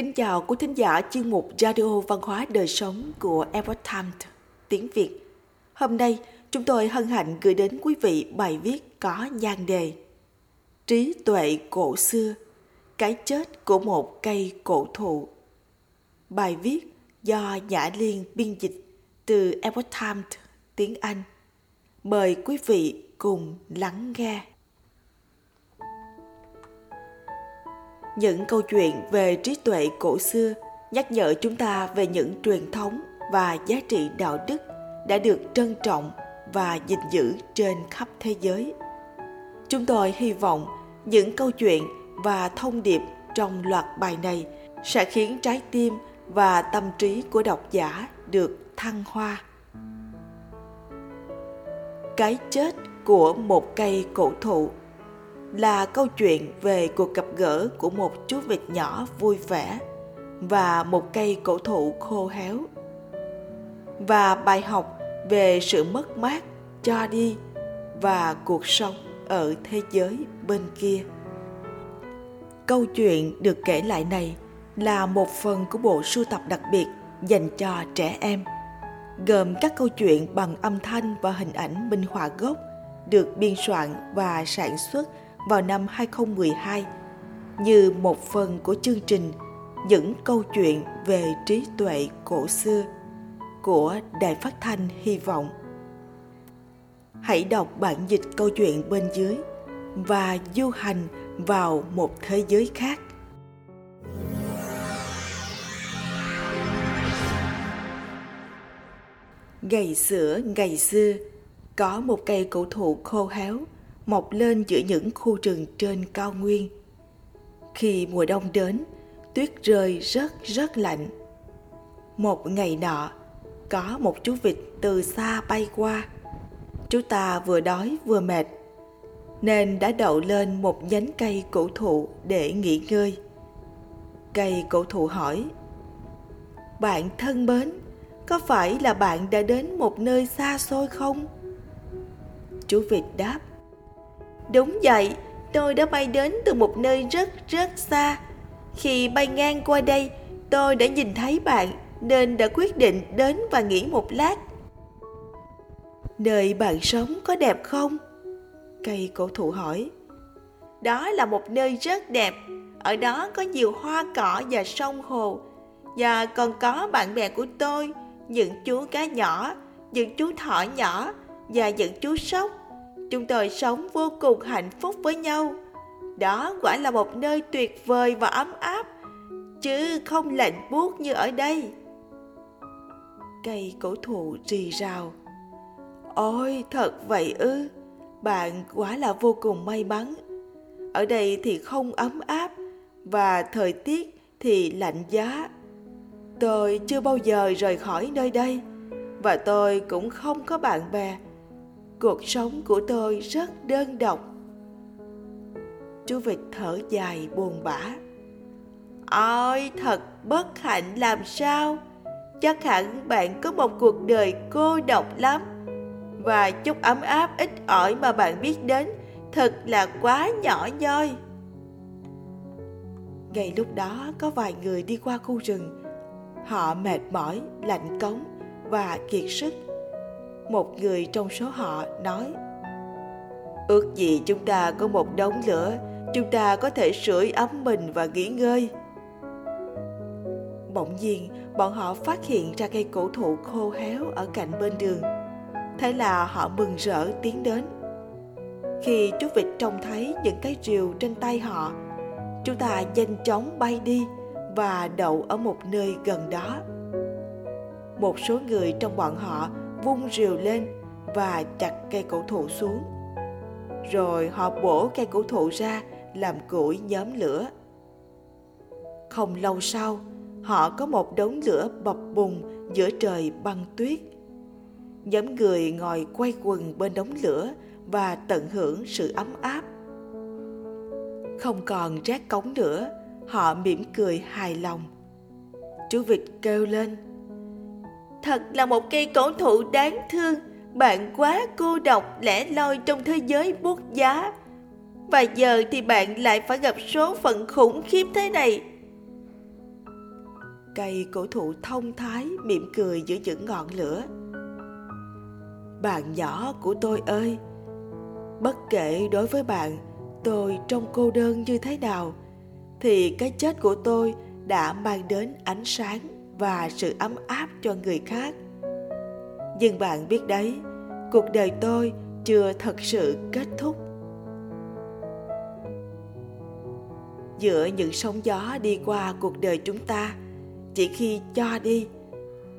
Kính chào quý thính giả chuyên mục Radio Văn hóa Đời Sống của Epoch Times tiếng Việt. Hôm nay, chúng tôi hân hạnh gửi đến quý vị bài viết có nhan đề Trí tuệ cổ xưa, cái chết của một cây cổ thụ. Bài viết do Nhã Liên biên dịch từ Epoch Times tiếng Anh. Mời quý vị cùng lắng nghe. Những câu chuyện về trí tuệ cổ xưa, nhắc nhở chúng ta về những truyền thống và giá trị đạo đức đã được trân trọng và gìn giữ trên khắp thế giới. Chúng tôi hy vọng những câu chuyện và thông điệp trong loạt bài này sẽ khiến trái tim và tâm trí của độc giả được thăng hoa. Cái chết của một cây cổ thụ là câu chuyện về cuộc gặp gỡ của một chú vịt nhỏ vui vẻ và một cây cổ thụ khô héo. Và bài học về sự mất mát, cho đi và cuộc sống ở thế giới bên kia. Câu chuyện được kể lại này là một phần của bộ sưu tập đặc biệt dành cho trẻ em, gồm các câu chuyện bằng âm thanh và hình ảnh minh họa gốc được biên soạn và sản xuất vào năm 2012 như một phần của chương trình những câu chuyện về trí tuệ cổ xưa của Đài Phát thanh Hy vọng. Hãy đọc bản dịch câu chuyện bên dưới và du hành vào một thế giới khác. Ngày xưa, ngày xưa, có một cây cổ thụ khô héo mọc lên giữa những khu rừng trên cao nguyên. Khi mùa đông đến, tuyết rơi rất rất lạnh. Một ngày nọ, có một chú vịt từ xa bay qua. Chú ta vừa đói vừa mệt, nên đã đậu lên một nhánh cây cổ thụ để nghỉ ngơi. Cây cổ thụ hỏi, Bạn thân mến, có phải là bạn đã đến một nơi xa xôi không? Chú vịt đáp, Đúng vậy, tôi đã bay đến từ một nơi rất rất xa. Khi bay ngang qua đây, tôi đã nhìn thấy bạn nên đã quyết định đến và nghỉ một lát. Nơi bạn sống có đẹp không? Cây cổ thụ hỏi. Đó là một nơi rất đẹp. Ở đó có nhiều hoa cỏ và sông hồ. Và còn có bạn bè của tôi, những chú cá nhỏ, những chú thỏ nhỏ và những chú sóc chúng tôi sống vô cùng hạnh phúc với nhau. Đó quả là một nơi tuyệt vời và ấm áp, chứ không lạnh buốt như ở đây. Cây cổ thụ rì rào. Ôi, thật vậy ư? Bạn quả là vô cùng may mắn. Ở đây thì không ấm áp và thời tiết thì lạnh giá. Tôi chưa bao giờ rời khỏi nơi đây và tôi cũng không có bạn bè cuộc sống của tôi rất đơn độc. Chú vịt thở dài buồn bã. Ôi, thật bất hạnh làm sao? Chắc hẳn bạn có một cuộc đời cô độc lắm. Và chút ấm áp ít ỏi mà bạn biết đến thật là quá nhỏ nhoi. Ngay lúc đó, có vài người đi qua khu rừng. Họ mệt mỏi, lạnh cống và kiệt sức một người trong số họ nói, ước gì chúng ta có một đống lửa, chúng ta có thể sưởi ấm mình và nghỉ ngơi. Bỗng nhiên, bọn họ phát hiện ra cây cổ thụ khô héo ở cạnh bên đường. Thế là họ mừng rỡ tiến đến. Khi chú vịt trông thấy những cái rìu trên tay họ chú ta nhanh chóng bay đi và đậu ở một nơi gần đó. Một số người trong bọn họ vung rìu lên và chặt cây cổ thụ xuống. Rồi họ bổ cây cổ thụ ra làm củi nhóm lửa. Không lâu sau, họ có một đống lửa bập bùng giữa trời băng tuyết. Nhóm người ngồi quay quần bên đống lửa và tận hưởng sự ấm áp. Không còn rác cống nữa, họ mỉm cười hài lòng. Chú vịt kêu lên Thật là một cây cổ thụ đáng thương, bạn quá cô độc lẻ loi trong thế giới buốt giá. Và giờ thì bạn lại phải gặp số phận khủng khiếp thế này. cây cổ thụ thông thái mỉm cười giữa những ngọn lửa bạn nhỏ của tôi ơi bất kể đối với bạn tôi trông cô đơn như thế nào thì cái chết của tôi đã mang đến ánh sáng và sự ấm áp cho người khác. Nhưng bạn biết đấy, cuộc đời tôi chưa thật sự kết thúc. Giữa những sóng gió đi qua cuộc đời chúng ta, chỉ khi cho đi,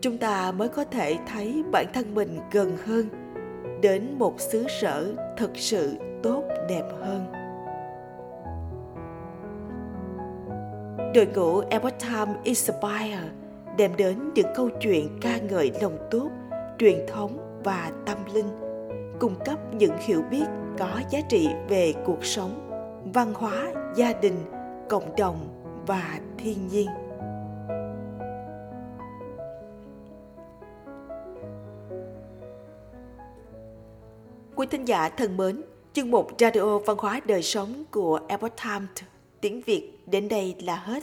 chúng ta mới có thể thấy bản thân mình gần hơn, đến một xứ sở thật sự tốt đẹp hơn. Đội ngũ Epoch Time Inspire đem đến những câu chuyện ca ngợi lòng tốt, truyền thống và tâm linh, cung cấp những hiểu biết có giá trị về cuộc sống, văn hóa, gia đình, cộng đồng và thiên nhiên. Quý thính giả thân mến, chương mục Radio Văn hóa Đời Sống của Epoch Times tiếng Việt đến đây là hết.